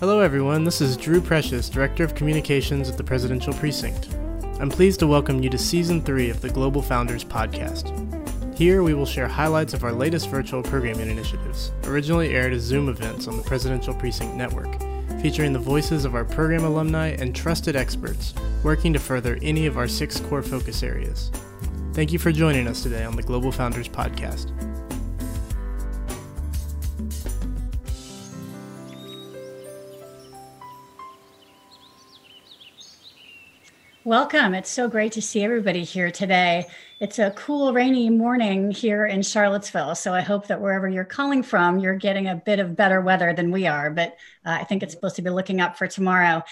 Hello, everyone. This is Drew Precious, Director of Communications at the Presidential Precinct. I'm pleased to welcome you to Season 3 of the Global Founders Podcast. Here, we will share highlights of our latest virtual programming initiatives, originally aired as Zoom events on the Presidential Precinct Network, featuring the voices of our program alumni and trusted experts working to further any of our six core focus areas. Thank you for joining us today on the Global Founders Podcast. Welcome. It's so great to see everybody here today. It's a cool, rainy morning here in Charlottesville. So I hope that wherever you're calling from, you're getting a bit of better weather than we are. But uh, I think it's supposed to be looking up for tomorrow.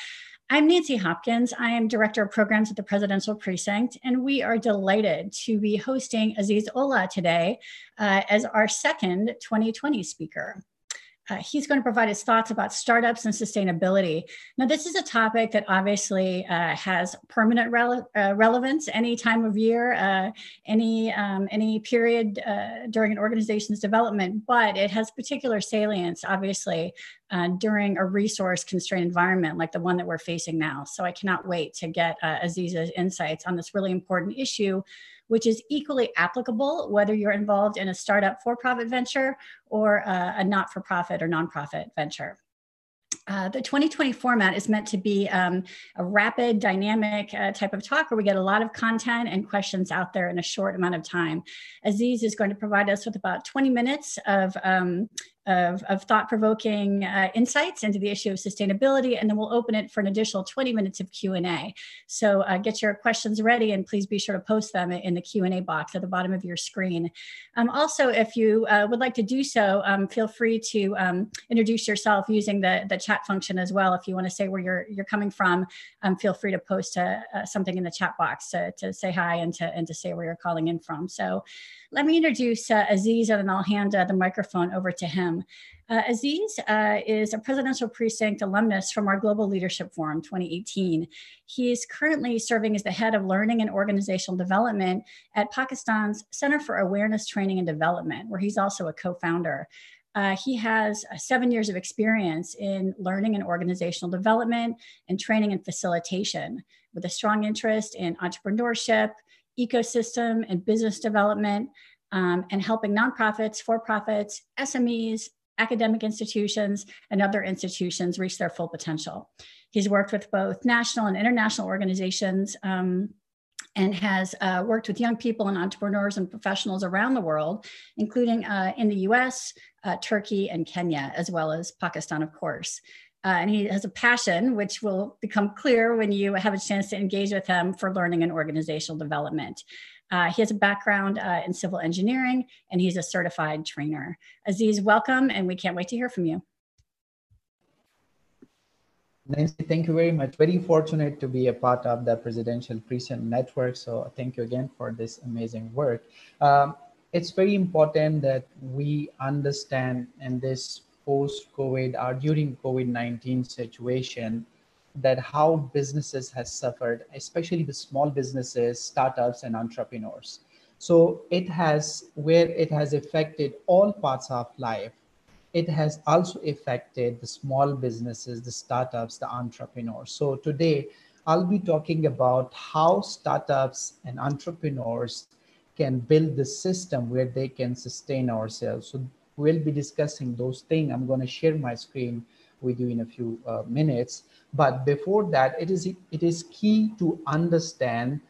I'm Nancy Hopkins. I am Director of Programs at the Presidential Precinct, and we are delighted to be hosting Aziz Ullah today uh, as our second 2020 speaker. Uh, he's going to provide his thoughts about startups and sustainability. Now, this is a topic that obviously uh, has permanent rele- uh, relevance any time of year, uh, any um, any period uh, during an organization's development, but it has particular salience, obviously, uh, during a resource constrained environment like the one that we're facing now. So, I cannot wait to get Aziz's insights on this really important issue which is equally applicable whether you're involved in a startup for profit venture or uh, a not for profit or nonprofit venture. Uh, the 2020 format is meant to be um, a rapid, dynamic uh, type of talk where we get a lot of content and questions out there in a short amount of time. Aziz is going to provide us with about 20 minutes of um, of, of thought-provoking uh, insights into the issue of sustainability, and then we'll open it for an additional 20 minutes of Q&A. So uh, get your questions ready, and please be sure to post them in the Q&A box at the bottom of your screen. Um, also, if you uh, would like to do so, um, feel free to um, introduce yourself using the, the chat function as well. If you want to say where you're, you're coming from, um, feel free to post uh, uh, something in the chat box to, to say hi and to, and to say where you're calling in from. So let me introduce uh, Aziz and then I'll hand uh, the microphone over to him. Uh, Aziz uh, is a presidential precinct alumnus from our Global Leadership Forum 2018. He is currently serving as the head of learning and organizational development at Pakistan's Center for Awareness Training and Development, where he's also a co-founder. Uh, he has uh, seven years of experience in learning and organizational development and training and facilitation with a strong interest in entrepreneurship, ecosystem and business development, um, and helping nonprofits, for profits, SMEs, academic institutions, and other institutions reach their full potential. He's worked with both national and international organizations um, and has uh, worked with young people and entrepreneurs and professionals around the world, including uh, in the US, uh, Turkey, and Kenya, as well as Pakistan, of course. Uh, and he has a passion, which will become clear when you have a chance to engage with him for learning and organizational development. Uh, he has a background uh, in civil engineering and he's a certified trainer. Aziz, welcome, and we can't wait to hear from you. Nancy, thank you very much. Very fortunate to be a part of the Presidential Precinct Network. So thank you again for this amazing work. Um, it's very important that we understand in this post-COVID or during COVID-19 situation that how businesses has suffered, especially the small businesses, startups, and entrepreneurs. So it has where it has affected all parts of life. It has also affected the small businesses, the startups, the entrepreneurs. So today I'll be talking about how startups and entrepreneurs can build the system where they can sustain ourselves. So we'll be discussing those things. I'm going to share my screen with you in a few uh, minutes. But before that, it is it is key to understand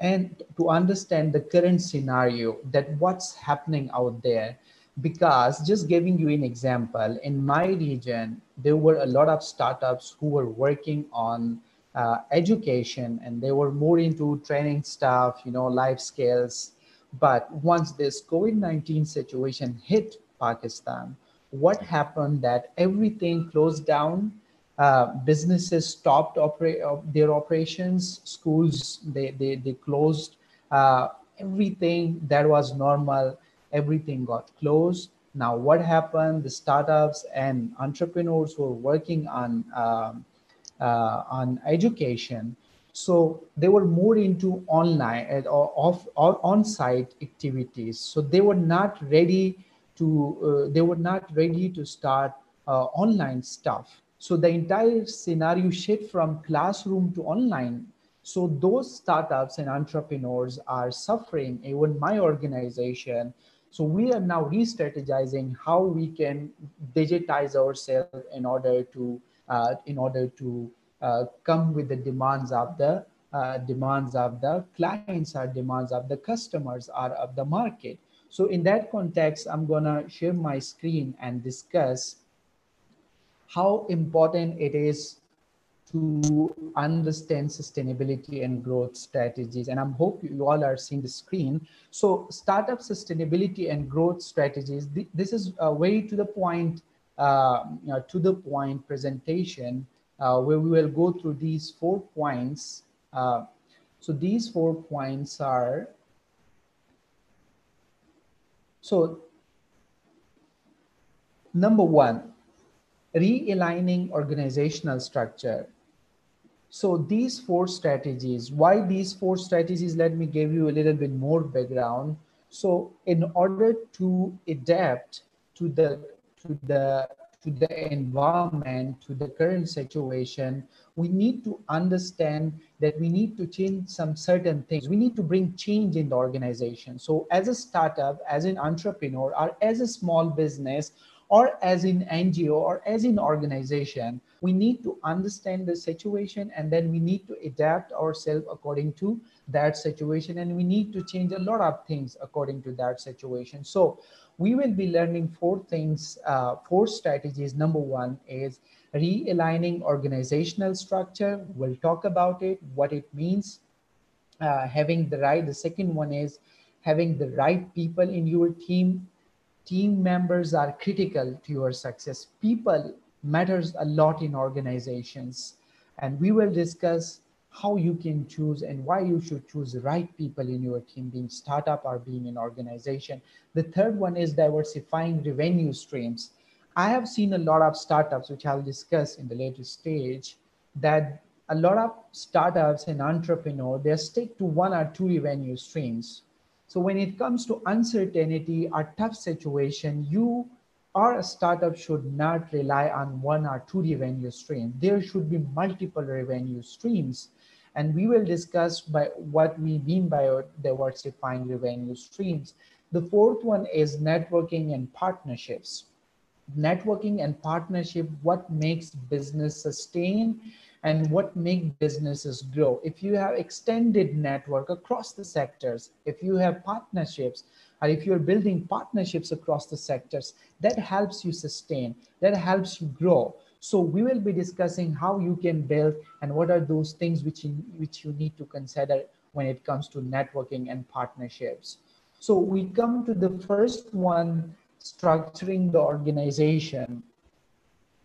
and to understand the current scenario that what's happening out there because just giving you an example in my region there were a lot of startups who were working on uh, education and they were more into training stuff you know life skills but once this COVID-19 situation hit Pakistan, what happened that everything closed down, uh, businesses stopped uh, their operations, schools, they, they, they closed, uh, everything that was normal, everything got closed. Now, what happened? The startups and entrepreneurs who were working on um, uh, on education, so they were more into online uh, or off or on-site activities. So they were not ready to uh, they were not ready to start uh, online stuff. So the entire scenario shift from classroom to online. So those startups and entrepreneurs are suffering, even my organization. So we are now re-strategizing how we can digitize ourselves in order to uh, in order to come with the demands of the uh, demands of the clients or demands of the customers or of the market. So in that context, I'm gonna share my screen and discuss how important it is to understand sustainability and growth strategies. And I hope you all are seeing the screen. So startup sustainability and growth strategies, this is a way to the point, uh, you know, to the point presentation uh, where we will go through these four points. Uh, so these four points are, so number one, realigning organizational structure. So these four strategies, why these four strategies? Let me give you a little bit more background. So in order to adapt to the to the to the environment, to the current situation, we need to understand that we need to change some certain things. We need to bring change in the organization. So as a startup, as an entrepreneur, or as a small business, or as in NGO or as in organization, we need to understand the situation and then we need to adapt ourselves according to that situation and we need to change a lot of things according to that situation. So we will be learning four things, uh, four strategies. Number one is realigning organizational structure. We'll talk about it, what it means, uh, having the right. The second one is having the right people in your team team members are critical to your success. People matters a lot in organizations. And we will discuss how you can choose and why you should choose the right people in your team, being startup or being an organization. The third one is diversifying revenue streams. I have seen a lot of startups, which I'll discuss in the later stage, that a lot of startups and entrepreneurs, they stick to one or two revenue streams so when it comes to uncertainty or tough situation, you or a startup should not rely on one or two revenue streams. There should be multiple revenue streams. And we will discuss by what we mean by diversifying revenue streams. The fourth one is networking and partnerships. Networking and partnership, what makes business sustain and what make businesses grow. If you have extended network across the sectors, if you have partnerships, or if you're building partnerships across the sectors, that helps you sustain, that helps you grow. So we will be discussing how you can build and what are those things which you, which you need to consider when it comes to networking and partnerships. So we come to the first one, structuring the organization.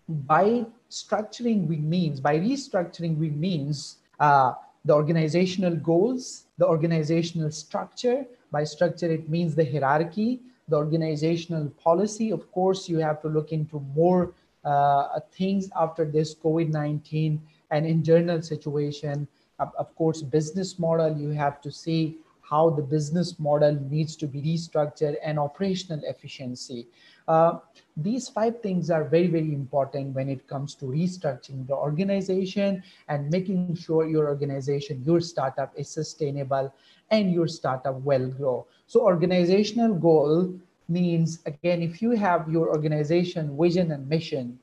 By structuring we means by restructuring we means uh, the organizational goals the organizational structure by structure it means the hierarchy the organizational policy. Of course you have to look into more uh, things after this covid-19 and in general situation. Of, of course business model you have to see how the business model needs to be restructured and operational efficiency uh, these five things are very, very important when it comes to restructuring the organization and making sure your organization, your startup is sustainable and your startup will grow. So organizational goal means, again, if you have your organization vision and mission,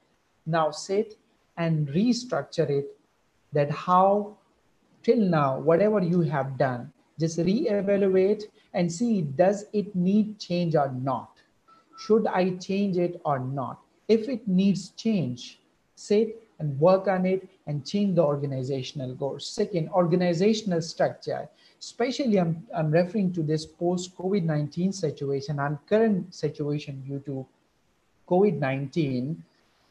now sit and restructure it that how till now, whatever you have done, just re-evaluate and see, does it need change or not? Should I change it or not? If it needs change, sit and work on it and change the organizational goals. Second, organizational structure. Especially, I'm, I'm referring to this post COVID 19 situation and current situation due to COVID 19.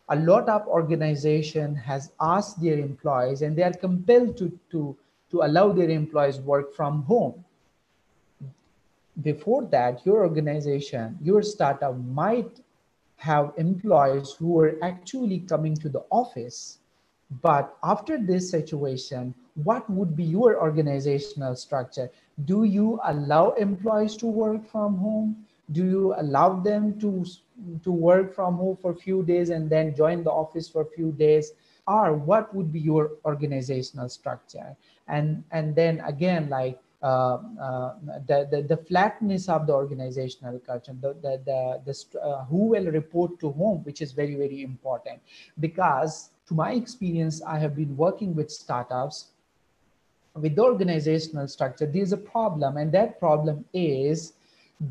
A lot of organization has asked their employees and they are compelled to, to, to allow their employees work from home before that, your organization, your startup might have employees who are actually coming to the office. But after this situation, what would be your organizational structure? Do you allow employees to work from home? Do you allow them to to work from home for a few days and then join the office for a few days or what would be your organizational structure and and then again like uh, uh, the, the, the flatness of the organizational culture, the, the, the, the uh, who will report to whom, which is very, very important. Because to my experience, I have been working with startups with the organizational structure. There's a problem, and that problem is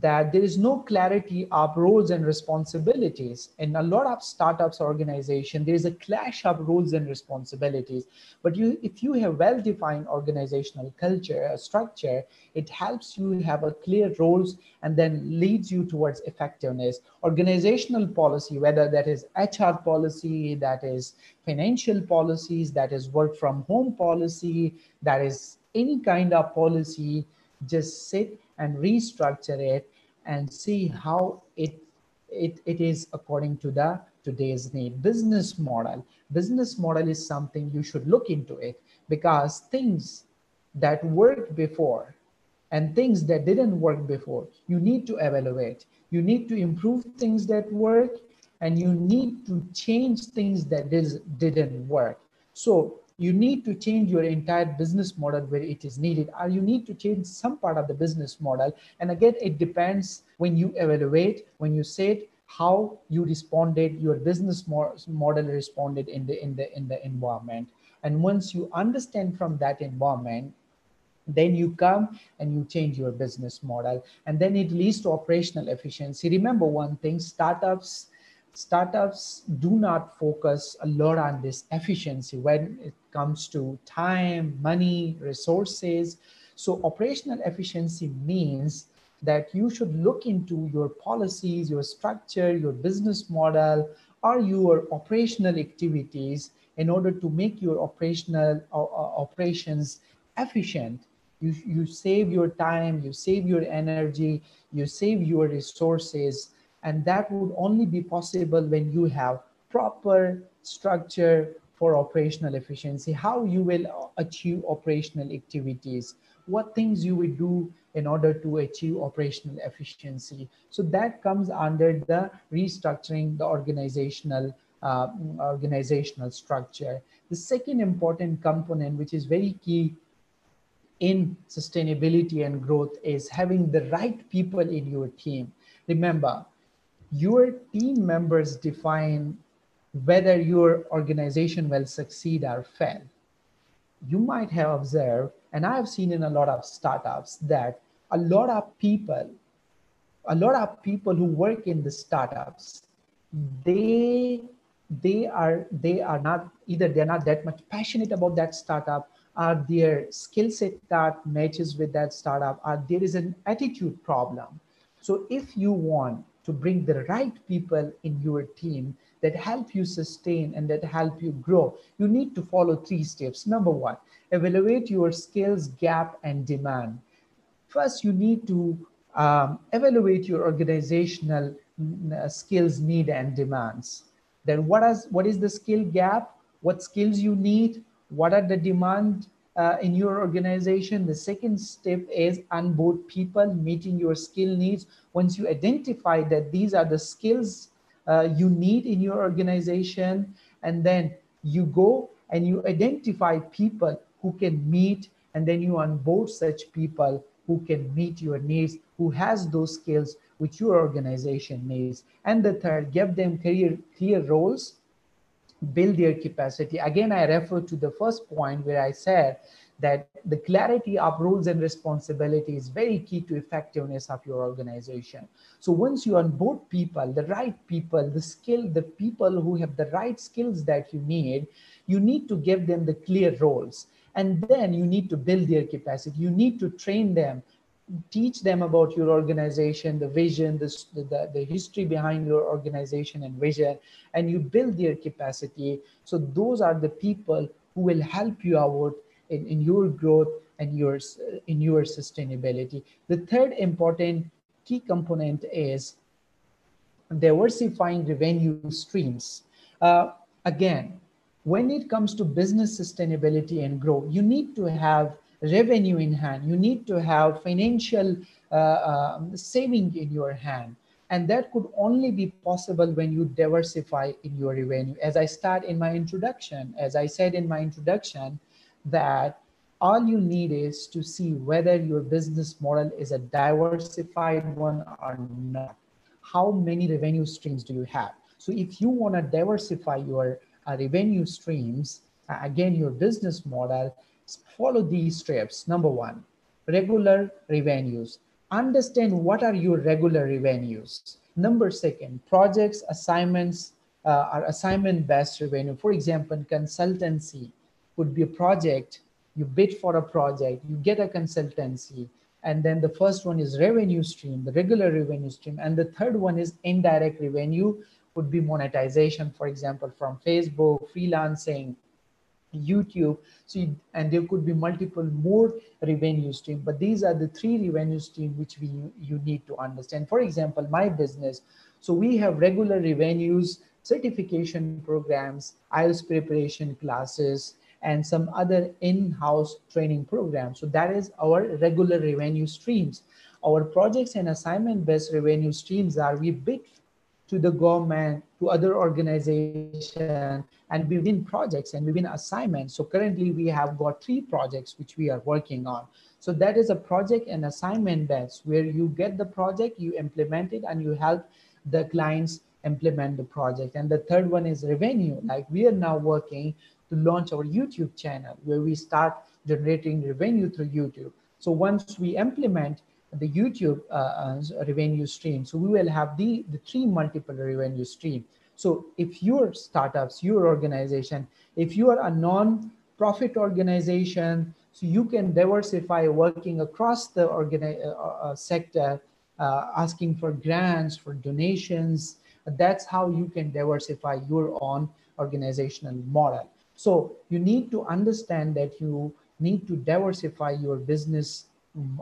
that there is no clarity of roles and responsibilities. In a lot of startups organization, there is a clash of roles and responsibilities. But you, if you have well-defined organizational culture, a structure, it helps you have a clear roles and then leads you towards effectiveness. Organizational policy, whether that is HR policy, that is financial policies, that is work from home policy, that is any kind of policy, just sit and restructure it and see how it, it, it is according to the today's need. Business model. Business model is something you should look into it because things that worked before and things that didn't work before, you need to evaluate. You need to improve things that work and you need to change things that is, didn't work. So you need to change your entire business model where it is needed or you need to change some part of the business model. And again it depends when you evaluate when you said how you responded your business model responded in the in the in the environment. And once you understand from that environment then you come and you change your business model and then it leads to operational efficiency. Remember one thing startups startups do not focus a lot on this efficiency. When comes to time, money, resources. So operational efficiency means that you should look into your policies, your structure, your business model, or your operational activities in order to make your operational uh, uh operations efficient. You, you save your time, you save your energy, you save your resources, and that would only be possible when you have proper structure for operational efficiency, how you will achieve operational activities, what things you will do in order to achieve operational efficiency. So that comes under the restructuring the organizational uh, organizational structure. The second important component, which is very key in sustainability and growth is having the right people in your team. Remember, your team members define whether your organization will succeed or fail. You might have observed, and I've seen in a lot of startups that a lot of people, a lot of people who work in the startups, they they are they are not either they're not that much passionate about that startup or their skill set that matches with that startup or there is an attitude problem so if you want to bring the right people in your team that help you sustain and that help you grow, you need to follow three steps. Number one, evaluate your skills gap and demand. First, you need to um, evaluate your organizational uh, skills need and demands. Then what is, what is the skill gap? What skills you need? What are the demand uh, in your organization. The second step is onboard people meeting your skill needs. Once you identify that these are the skills uh, you need in your organization, and then you go and you identify people who can meet, and then you onboard such people who can meet your needs, who has those skills which your organization needs. And the third, give them clear, clear roles build their capacity. Again, I refer to the first point where I said that the clarity of roles and responsibility is very key to effectiveness of your organization. So once you onboard people, the right people, the skill, the people who have the right skills that you need, you need to give them the clear roles. And then you need to build their capacity. You need to train them teach them about your organization, the vision, the, the, the history behind your organization and vision, and you build their capacity. So those are the people who will help you out in, in your growth and your, in your sustainability. The third important key component is diversifying revenue streams. Uh, again, when it comes to business sustainability and growth, you need to have revenue in hand. You need to have financial uh, um, saving in your hand. And that could only be possible when you diversify in your revenue. As I start in my introduction, as I said in my introduction, that all you need is to see whether your business model is a diversified one or not. How many revenue streams do you have? So if you want to diversify your uh, revenue streams, uh, again, your business model, follow these steps. Number one, regular revenues. Understand what are your regular revenues. Number second, projects, assignments, uh, are assignment based revenue. For example, consultancy could be a project. You bid for a project, you get a consultancy. And then the first one is revenue stream, the regular revenue stream. And the third one is indirect revenue, would be monetization, for example, from Facebook, freelancing, YouTube. So, you, and there could be multiple more revenue stream, but these are the three revenue stream which we you need to understand. For example, my business. So we have regular revenues, certification programs, IELTS preparation classes, and some other in-house training programs. So that is our regular revenue streams. Our projects and assignment-based revenue streams are we bid to the government, to other organizations, and we win projects and we win assignments. So currently we have got three projects which we are working on. So that is a project and assignment based where you get the project, you implement it, and you help the clients implement the project. And the third one is revenue. Like we are now working to launch our YouTube channel where we start generating revenue through YouTube. So once we implement the YouTube uh, uh, revenue stream. So we will have the, the three multiple revenue stream. So if your startups, your organization, if you are a non-profit organization, so you can diversify working across the organi- uh, uh, sector, uh, asking for grants, for donations. That's how you can diversify your own organizational model. So you need to understand that you need to diversify your business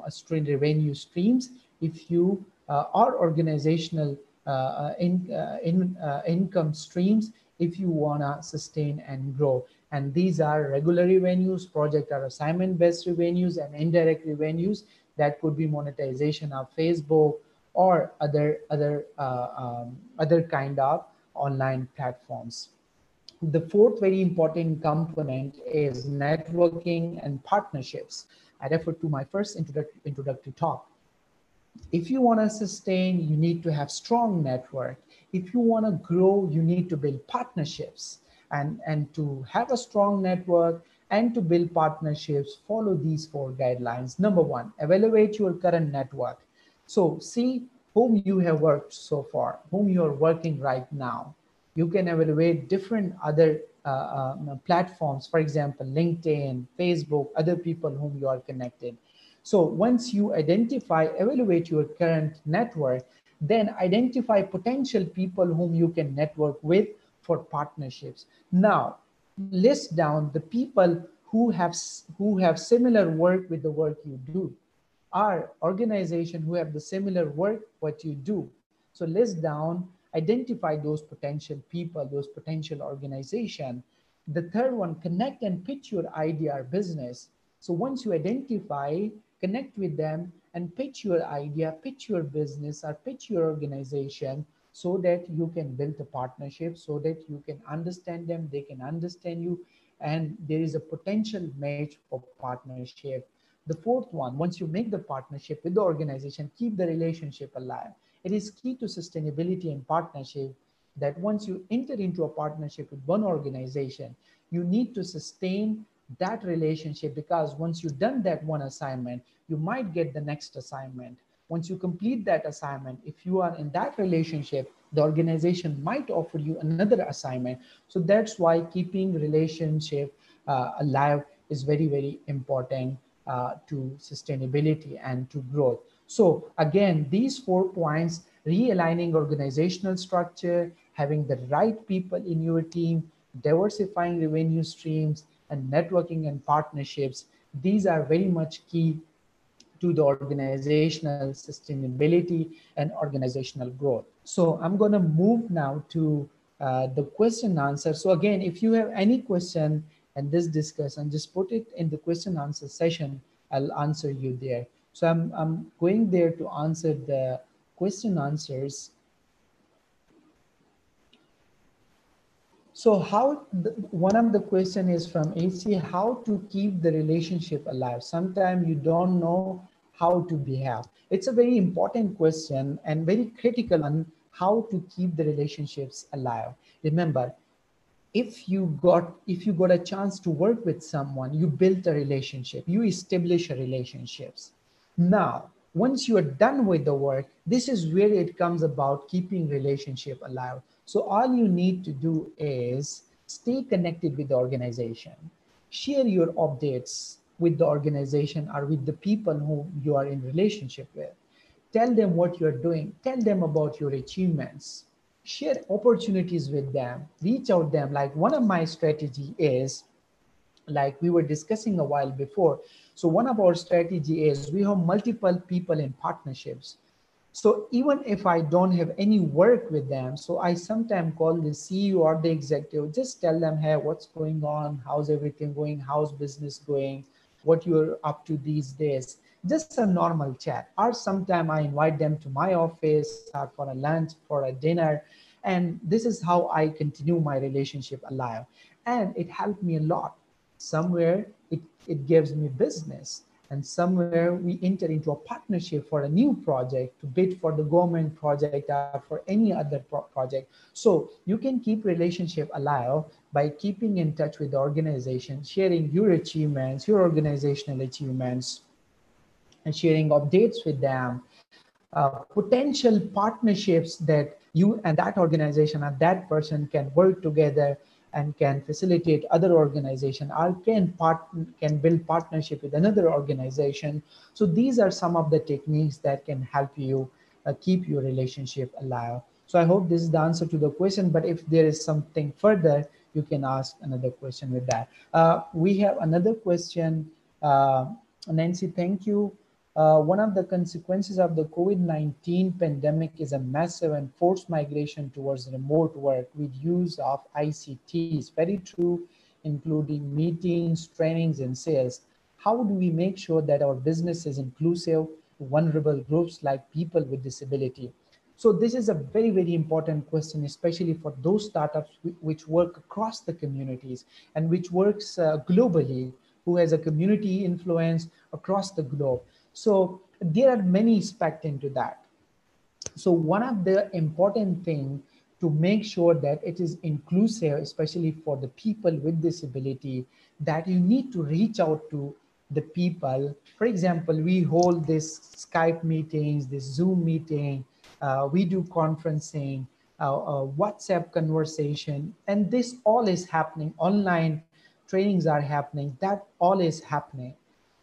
stream revenue streams if you uh, are organizational uh, uh, in, in income streams if you want to sustain and grow. And these are regular revenues, project or assignment based revenues, and indirect revenues that could be monetization of Facebook or other other uh, um, other kind of online platforms. The fourth very important component is networking and partnerships. I refer to my first introductory, introductory talk. If you want to sustain, you need to have strong network. If you want to grow, you need to build partnerships. And, and to have a strong network and to build partnerships, follow these four guidelines. Number one, evaluate your current network. So see whom you have worked so far, whom you are working right now. You can evaluate different other uh, um, platforms, for example, LinkedIn, Facebook, other people whom you are connected. So once you identify, evaluate your current network, then identify potential people whom you can network with for partnerships. Now, list down the people who have who have similar work with the work you do, are organization who have the similar work what you do. So list down identify those potential people, those potential organization. The third one, connect and pitch your idea or business. So once you identify, connect with them and pitch your idea, pitch your business or pitch your organization so that you can build a partnership, so that you can understand them, they can understand you, and there is a potential match for partnership. The fourth one, once you make the partnership with the organization, keep the relationship alive. It is key to sustainability and partnership that once you enter into a partnership with one organization, you need to sustain that relationship because once you've done that one assignment, you might get the next assignment. Once you complete that assignment, if you are in that relationship, the organization might offer you another assignment. So that's why keeping relationship uh, alive is very, very important uh, to sustainability and to growth. So again, these four points, realigning organizational structure, having the right people in your team, diversifying revenue streams, and networking and partnerships, these are very much key to the organizational sustainability and organizational growth. So I'm going to move now to uh, the question answer. So again, if you have any question and this discussion, just put it in the question answer session. I'll answer you there. So I'm, I'm going there to answer the question answers. So how, the, one of the question is from AC, how to keep the relationship alive? Sometimes you don't know how to behave. It's a very important question and very critical on how to keep the relationships alive. Remember, if you got if you got a chance to work with someone you built a relationship you establish a relationships now, once you are done with the work, this is where it comes about keeping relationship alive. So all you need to do is stay connected with the organization, share your updates with the organization or with the people who you are in relationship with. Tell them what you're doing. Tell them about your achievements. Share opportunities with them. Reach out them. Like one of my strategy is, like we were discussing a while before. So one of our strategy is we have multiple people in partnerships. So even if I don't have any work with them, so I sometimes call the CEO or the executive, just tell them, hey, what's going on? How's everything going? How's business going? What you're up to these days? Just a normal chat. Or sometimes I invite them to my office or for a lunch, for a dinner. And this is how I continue my relationship alive. And it helped me a lot. Somewhere it, it gives me business. And somewhere we enter into a partnership for a new project to bid for the government project or for any other pro project. So you can keep relationship alive by keeping in touch with the organization sharing your achievements your organizational achievements and sharing updates with them. Uh, potential partnerships that you and that organization and that person can work together and can facilitate other organization or can part can build partnership with another organization. So these are some of the techniques that can help you uh, keep your relationship alive. So i hope this is the answer to the question but if there is something further you can ask another question with that. Uh, we have another question. Uh, nancy thank you uh, one of the consequences of the COVID-19 pandemic is a massive and forced migration towards remote work with use of ICT. It's very true, including meetings, trainings, and sales. How do we make sure that our business is inclusive to vulnerable groups like people with disability? So this is a very, very important question, especially for those startups which work across the communities and which works uh, globally, who has a community influence across the globe. So there are many aspects into that. So one of the important thing to make sure that it is inclusive, especially for the people with disability, that you need to reach out to the people. For example, we hold this Skype meetings, this Zoom meeting, uh, we do conferencing, uh, uh, WhatsApp conversation, and this all is happening. Online trainings are happening. That all is happening.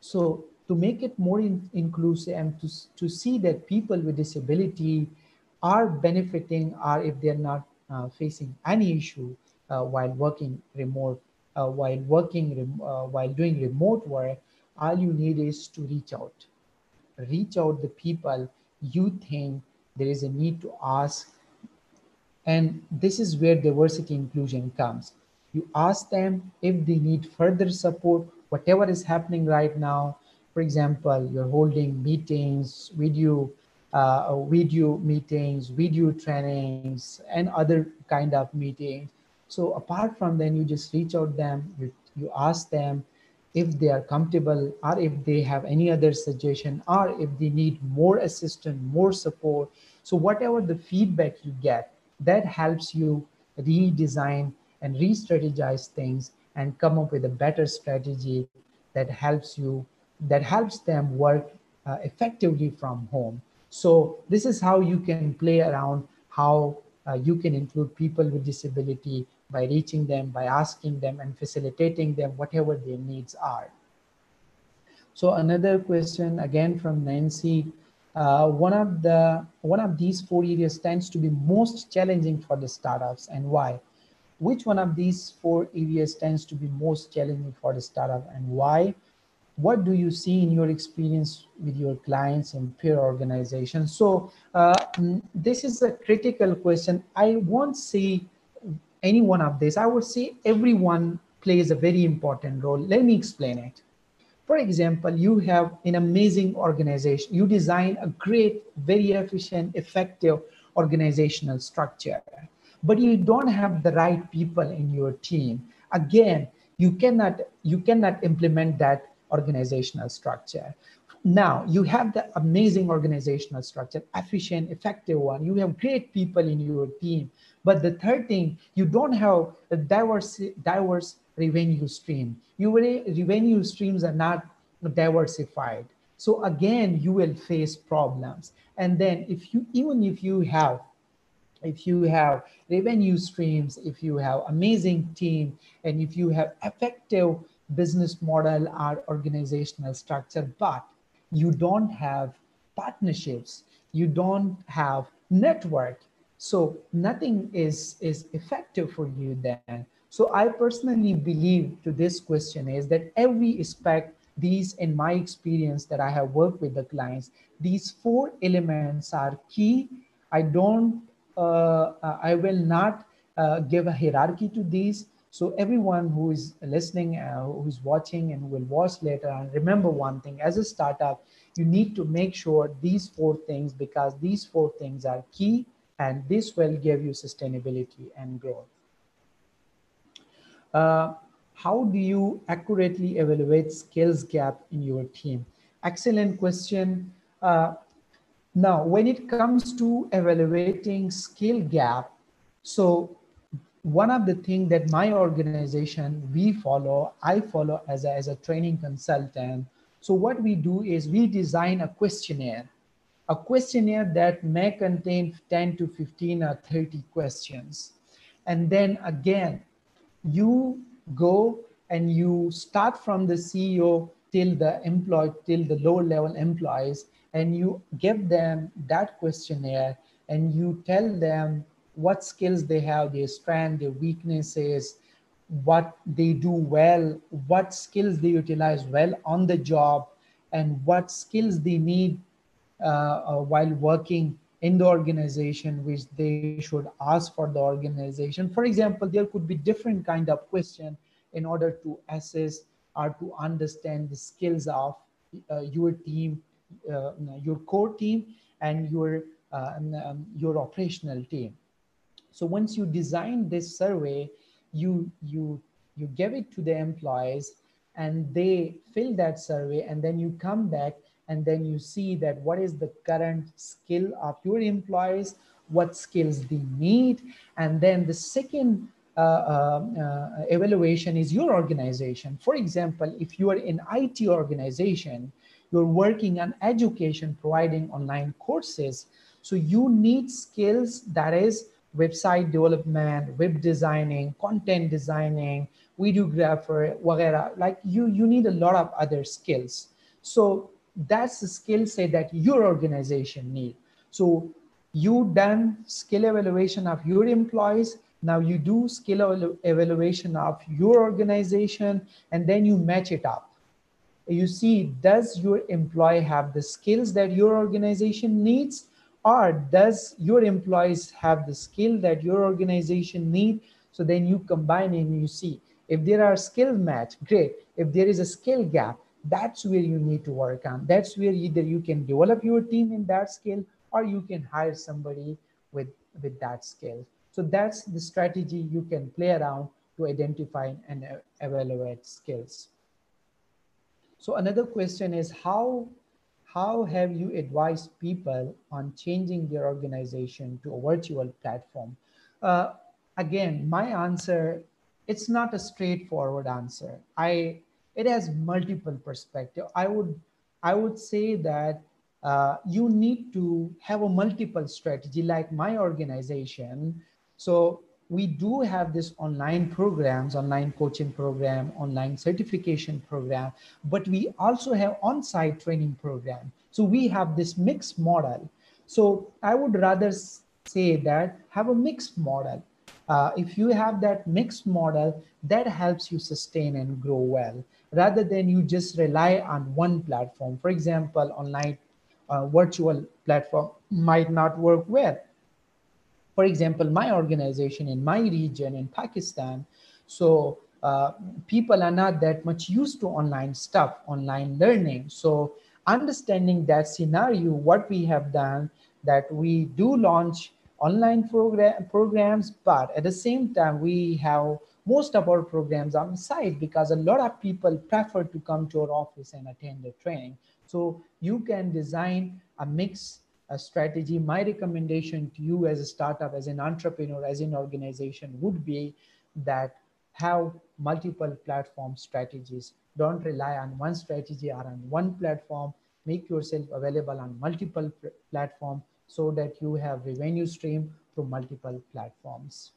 So to make it more in, inclusive and to, to see that people with disability are benefiting or if they're not uh, facing any issue uh, while working remote, uh, while working, uh, while doing remote work, all you need is to reach out. Reach out the people you think there is a need to ask. And this is where diversity inclusion comes. You ask them if they need further support, whatever is happening right now, for example, you're holding meetings, video, uh, video meetings, video trainings, and other kind of meetings. So apart from then, you just reach out them, you, you ask them if they are comfortable or if they have any other suggestion or if they need more assistance, more support. So whatever the feedback you get, that helps you redesign and re-strategize things and come up with a better strategy that helps you that helps them work uh, effectively from home. So this is how you can play around how uh, you can include people with disability by reaching them, by asking them and facilitating them whatever their needs are. So another question again from Nancy. Uh, one of the one of these four areas tends to be most challenging for the startups and why? Which one of these four areas tends to be most challenging for the startup and why? What do you see in your experience with your clients and peer organizations? So uh, mm, this is a critical question. I won't say any one of this. I would say everyone plays a very important role. Let me explain it. For example, you have an amazing organization. You design a great, very efficient, effective organizational structure. but you don't have the right people in your team again you cannot you cannot implement that organizational structure. Now you have the amazing organizational structure efficient effective one. You have great people in your team. But the third thing you don't have a diverse diverse revenue stream. Your revenue streams are not diversified. So again you will face problems. And then if you even if you have if you have revenue streams if you have amazing team and if you have effective business model or organizational structure but you don't have partnerships. You don't have network. So nothing is is effective for you then. So i personally believe to this question is that every aspect these in my experience that i have worked with the clients these four elements are key. I don't uh, i will not uh, give a hierarchy to these so everyone who is listening, uh, who is watching and will watch later, and remember one thing, as a startup, you need to make sure these four things because these four things are key and this will give you sustainability and growth. Uh, how do you accurately evaluate skills gap in your team? Excellent question. Uh, now, when it comes to evaluating skill gap, so one of the things that my organization we follow i follow as a, as a training consultant. So what we do is we design a questionnaire a questionnaire that may contain 10 to 15 or 30 questions. And then again you go and you start from the ceo till the employee till the lower level employees and you give them that questionnaire and you tell them what skills they have, their strength, their weaknesses, what they do well, what skills they utilize well on the job, and what skills they need uh, uh, while working in the organization, which they should ask for the organization. For example, there could be different kind of question in order to assess or to understand the skills of uh, your team, uh, your core team, and your uh, um, your operational team. So once you design this survey, you, you, you give it to the employees and they fill that survey and then you come back and then you see that what is the current skill of your employees, what skills they need. And then the second uh, uh, uh, evaluation is your organization. For example, if you are an IT organization, you're working on education, providing online courses. So you need skills that is website development, web designing, content designing, videographer, whatever. Like you, you need a lot of other skills. So that's the skill set that your organization need. So you done skill evaluation of your employees. Now you do skill evaluation of your organization, and then you match it up. You see, does your employee have the skills that your organization needs? Or does your employees have the skill that your organization need? So then you combine and you see. If there are skill match great. If there is a skill gap that's where you need to work on. That's where either you can develop your team in that skill or you can hire somebody with with that skill. So that's the strategy you can play around to identify and evaluate skills. So another question is how how have you advised people on changing their organization to a virtual platform? Uh, again, my answer, it's not a straightforward answer. I, it has multiple perspective. I would, I would say that uh, you need to have a multiple strategy like my organization. So we do have this online programs, online coaching program, online certification program, but we also have on-site training program. So we have this mixed model. So I would rather say that have a mixed model. Uh, if you have that mixed model, that helps you sustain and grow well, rather than you just rely on one platform. For example, online uh, virtual platform might not work well for example, my organization in my region in Pakistan, so uh, people are not that much used to online stuff, online learning. So understanding that scenario, what we have done, that we do launch online program programs, but at the same time, we have most of our programs on site because a lot of people prefer to come to our office and attend the training. So you can design a mix a strategy. My recommendation to you as a startup, as an entrepreneur, as an organization would be that have multiple platform strategies. Don't rely on one strategy or on one platform. Make yourself available on multiple platforms so that you have revenue stream through multiple platforms.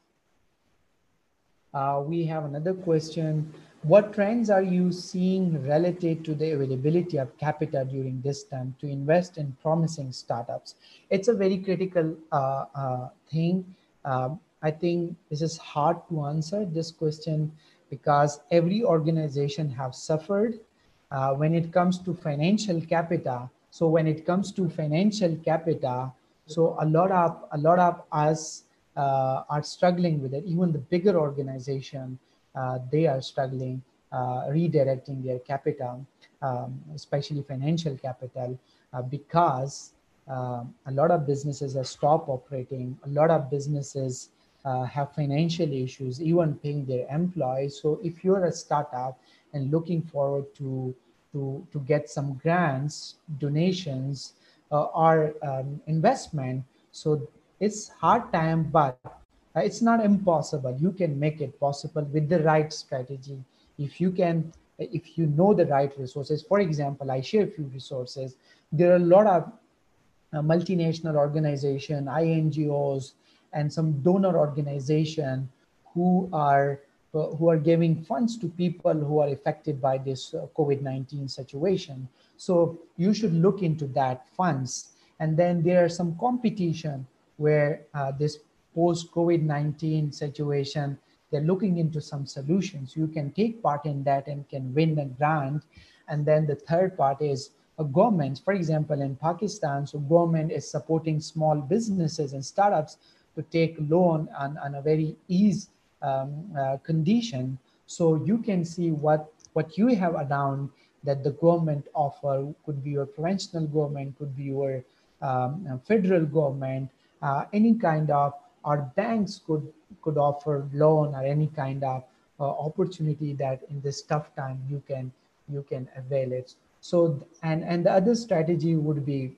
Uh, we have another question. What trends are you seeing relative to the availability of capital during this time to invest in promising startups? It's a very critical uh, uh, thing. Um, I think this is hard to answer this question because every organization have suffered uh, when it comes to financial capital. So when it comes to financial capital, so a lot of a lot of us uh, are struggling with it. Even the bigger organization, uh, they are struggling uh, redirecting their capital, um, especially financial capital, uh, because um, a lot of businesses have stopped operating. A lot of businesses uh, have financial issues, even paying their employees. So if you're a startup and looking forward to to, to get some grants, donations, uh, or um, investment, so it's hard time, but uh, it's not impossible. You can make it possible with the right strategy. If you can, if you know the right resources. For example, I share a few resources. There are a lot of uh, multinational organization, INGOs, and some donor organization who are uh, who are giving funds to people who are affected by this uh, COVID-19 situation. So you should look into that funds. And then there are some competition where uh, this post COVID-19 situation, they're looking into some solutions. You can take part in that and can win a grant. And then the third part is a government, for example, in Pakistan, so government is supporting small businesses and startups to take loan on, on a very easy um, uh, condition. So you can see what, what you have around that the government offer could be your provincial government, could be your um, federal government, uh, any kind of, our banks could, could offer loan or any kind of uh, opportunity that in this tough time you can, you can avail it. So, and, and the other strategy would be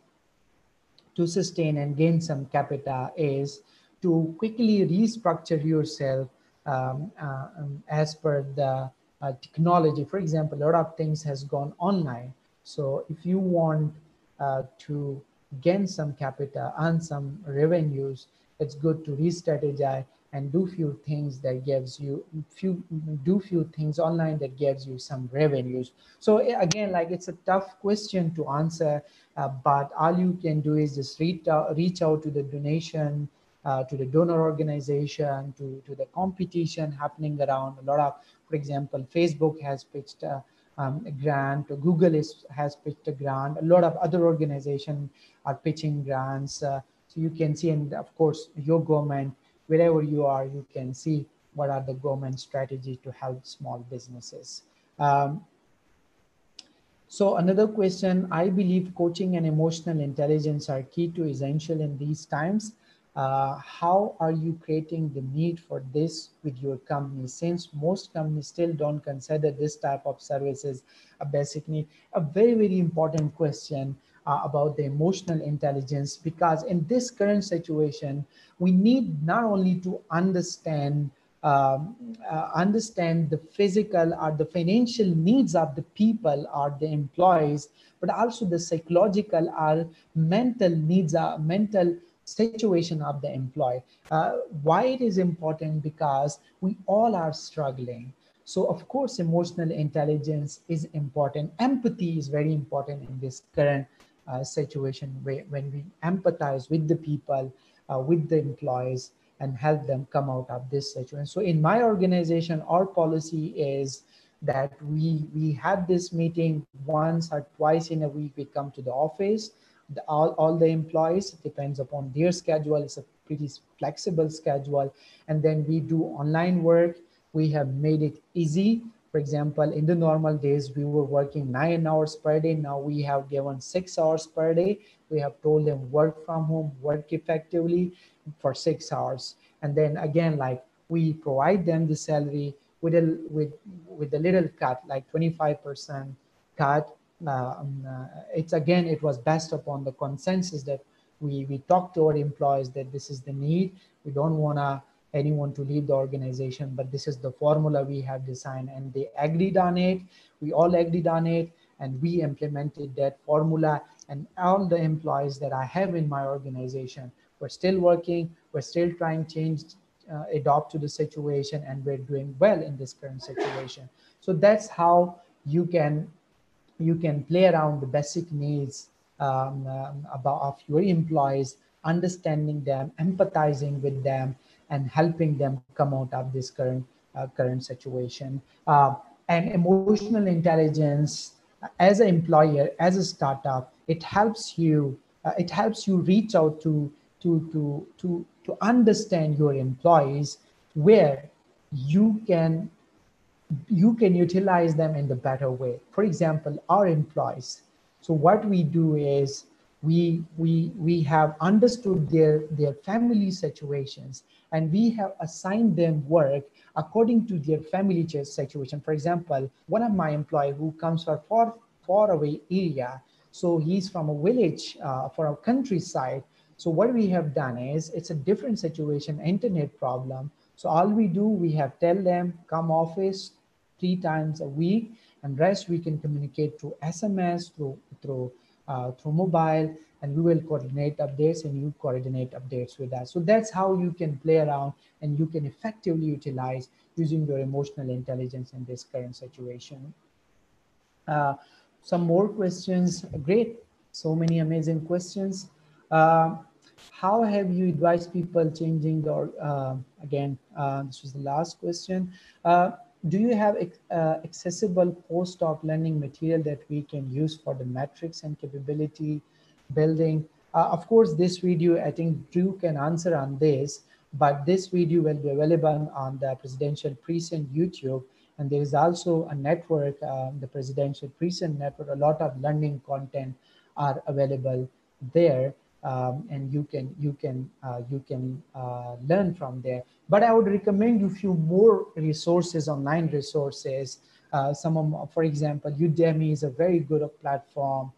to sustain and gain some capital is to quickly restructure yourself um, uh, as per the uh, technology. For example, a lot of things has gone online. So if you want uh, to gain some capital and some revenues, it's good to re-strategize and do few things that gives you few do few things online that gives you some revenues so again like it's a tough question to answer uh, but all you can do is just reach out, reach out to the donation uh, to the donor organization, to, to the competition happening around. A lot of, for example, Facebook has pitched a, um, a grant, Google is, has pitched a grant, a lot of other organizations are pitching grants. Uh, so you can see, and of course, your government, wherever you are, you can see what are the government strategy to help small businesses. Um, so another question, I believe coaching and emotional intelligence are key to essential in these times uh, how are you creating the need for this with your company since most companies still don't consider this type of services a basic need a very very important question uh, about the emotional intelligence because in this current situation we need not only to understand um, uh, understand the physical or the financial needs of the people or the employees but also the psychological or mental needs uh, mental situation of the employee. Uh, why it is important? Because we all are struggling. So of course, emotional intelligence is important. Empathy is very important in this current situation where, when we empathize with the people, uh, with the employees, and help them come out of this situation. So in my organization, our policy is that we we have this meeting once or twice in a week. We come to the office the, all, all the employees depends upon their schedule it's a pretty flexible schedule and then we do online work we have made it easy For example, in the normal days, we were working nine hours per day. Now we have given six hours per day. We have told them work from home, work effectively for six hours. And then again, like we provide them the salary with a with with a little cut, like 25% cut. Um, uh, it's again, it was based upon the consensus that we we talk to our employees that this is the need. We don't want to anyone to leave the organization, but this is the formula we have designed and they agreed on it. We all agreed on it and we implemented that formula and all the employees that I have in my organization, we're still working, we're still trying to change, uh, adopt to the situation and we're doing well in this current situation. So that's how you can, you can play around the basic needs um, um, about of your employees, understanding them, empathizing with them, and helping them come out of this current uh, current situation. Uh, and emotional intelligence as an employer, as a startup, it helps you. Uh, it helps you reach out to to to to to understand your employees where you can you can utilize them in the better way. For example, our employees. So what we do is we we we have understood their their family situations and we have assigned them work according to their family situation. For example one of my employee who comes from far far away area so he's from a village uh, for a countryside. So what we have done is it's a different situation internet problem. So all we do we have tell them come office three times a week and rest we can communicate through sms through through uh, through mobile and we will coordinate updates and you coordinate updates with us. So that's how you can play around and you can effectively utilize using your emotional intelligence in this current situation. Uh, some more questions. Great. So many amazing questions. Uh, how have you advised people changing the, uh, again, uh, this was the last question. Uh, do you have uh, accessible post-doc learning material that we can use for the metrics and capability building? Uh, of course, this video, I think Drew can answer on this, but this video will be available on the Presidential Precinct YouTube. And there is also a network, uh, the Presidential Precinct Network, a lot of learning content are available there um, and you can you can uh, you can uh, learn from there. But I would recommend you few more resources, online resources. Uh, some of, for example, Udemy is a very good platform.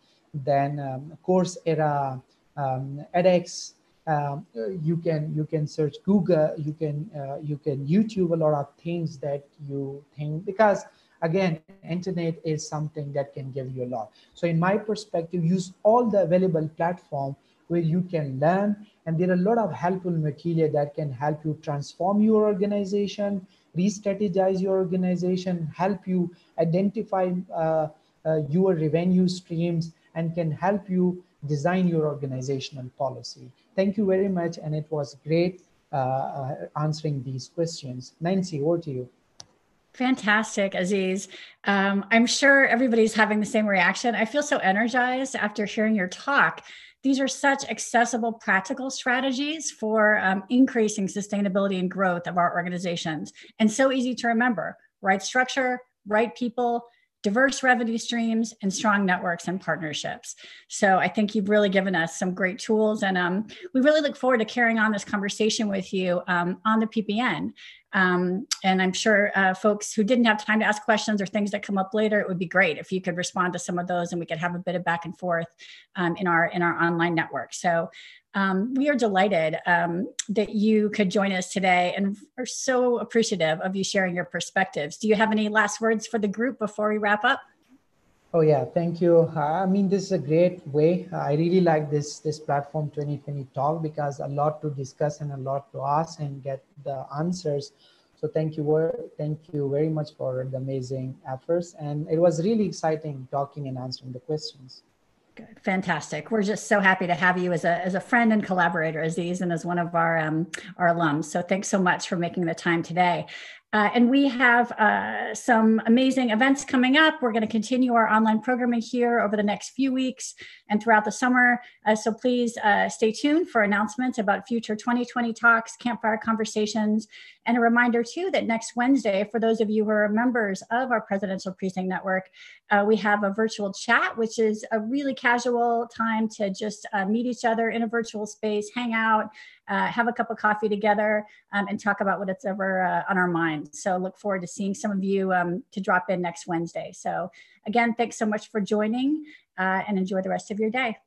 Then um, Coursera, um, edX. Um, you can you can search Google. You can uh, you can YouTube a lot of things that you think because again internet is something that can give you a lot so in my perspective use all the available platform where you can learn. And there are a lot of helpful material that can help you transform your organization, re-strategize your organization, help you identify uh, uh, your revenue streams, and can help you design your organizational policy. Thank you very much. And it was great uh, uh answering these questions. Nancy, over to you. Fantastic, Aziz. Um, I'm sure everybody's having the same reaction. I feel so energized after hearing your talk these are such accessible, practical strategies for um, increasing sustainability and growth of our organizations, and so easy to remember. Right structure, right people, diverse revenue streams, and strong networks and partnerships. So I think you've really given us some great tools, and um, we really look forward to carrying on this conversation with you um, on the PPN. Um, and I'm sure uh, folks who didn't have time to ask questions or things that come up later, it would be great if you could respond to some of those and we could have a bit of back and forth um, in our in our online network. So um, we are delighted um, that you could join us today and are so appreciative of you sharing your perspectives. Do you have any last words for the group before we wrap up? Oh yeah, thank you. I mean, this is a great way. I really like this this platform 2020 talk because a lot to discuss and a lot to ask and get the answers. So thank you, thank you very much for the amazing efforts, and it was really exciting talking and answering the questions. Good. Fantastic. We're just so happy to have you as a, as a friend and collaborator, Aziz, and as one of our um, our alums. So thanks so much for making the time today. Uh, and we have uh, some amazing events coming up. We're going to continue our online programming here over the next few weeks and throughout the summer. Uh, so please uh, stay tuned for announcements about future 2020 talks, campfire conversations, and a reminder too that next Wednesday, for those of you who are members of our Presidential Precinct Network, uh, we have a virtual chat, which is a really casual time to just uh, meet each other in a virtual space, hang out, uh, have a cup of coffee together um, and talk about what it's ever uh, on our minds. So look forward to seeing some of you um, to drop in next Wednesday. So again, thanks so much for joining uh, and enjoy the rest of your day.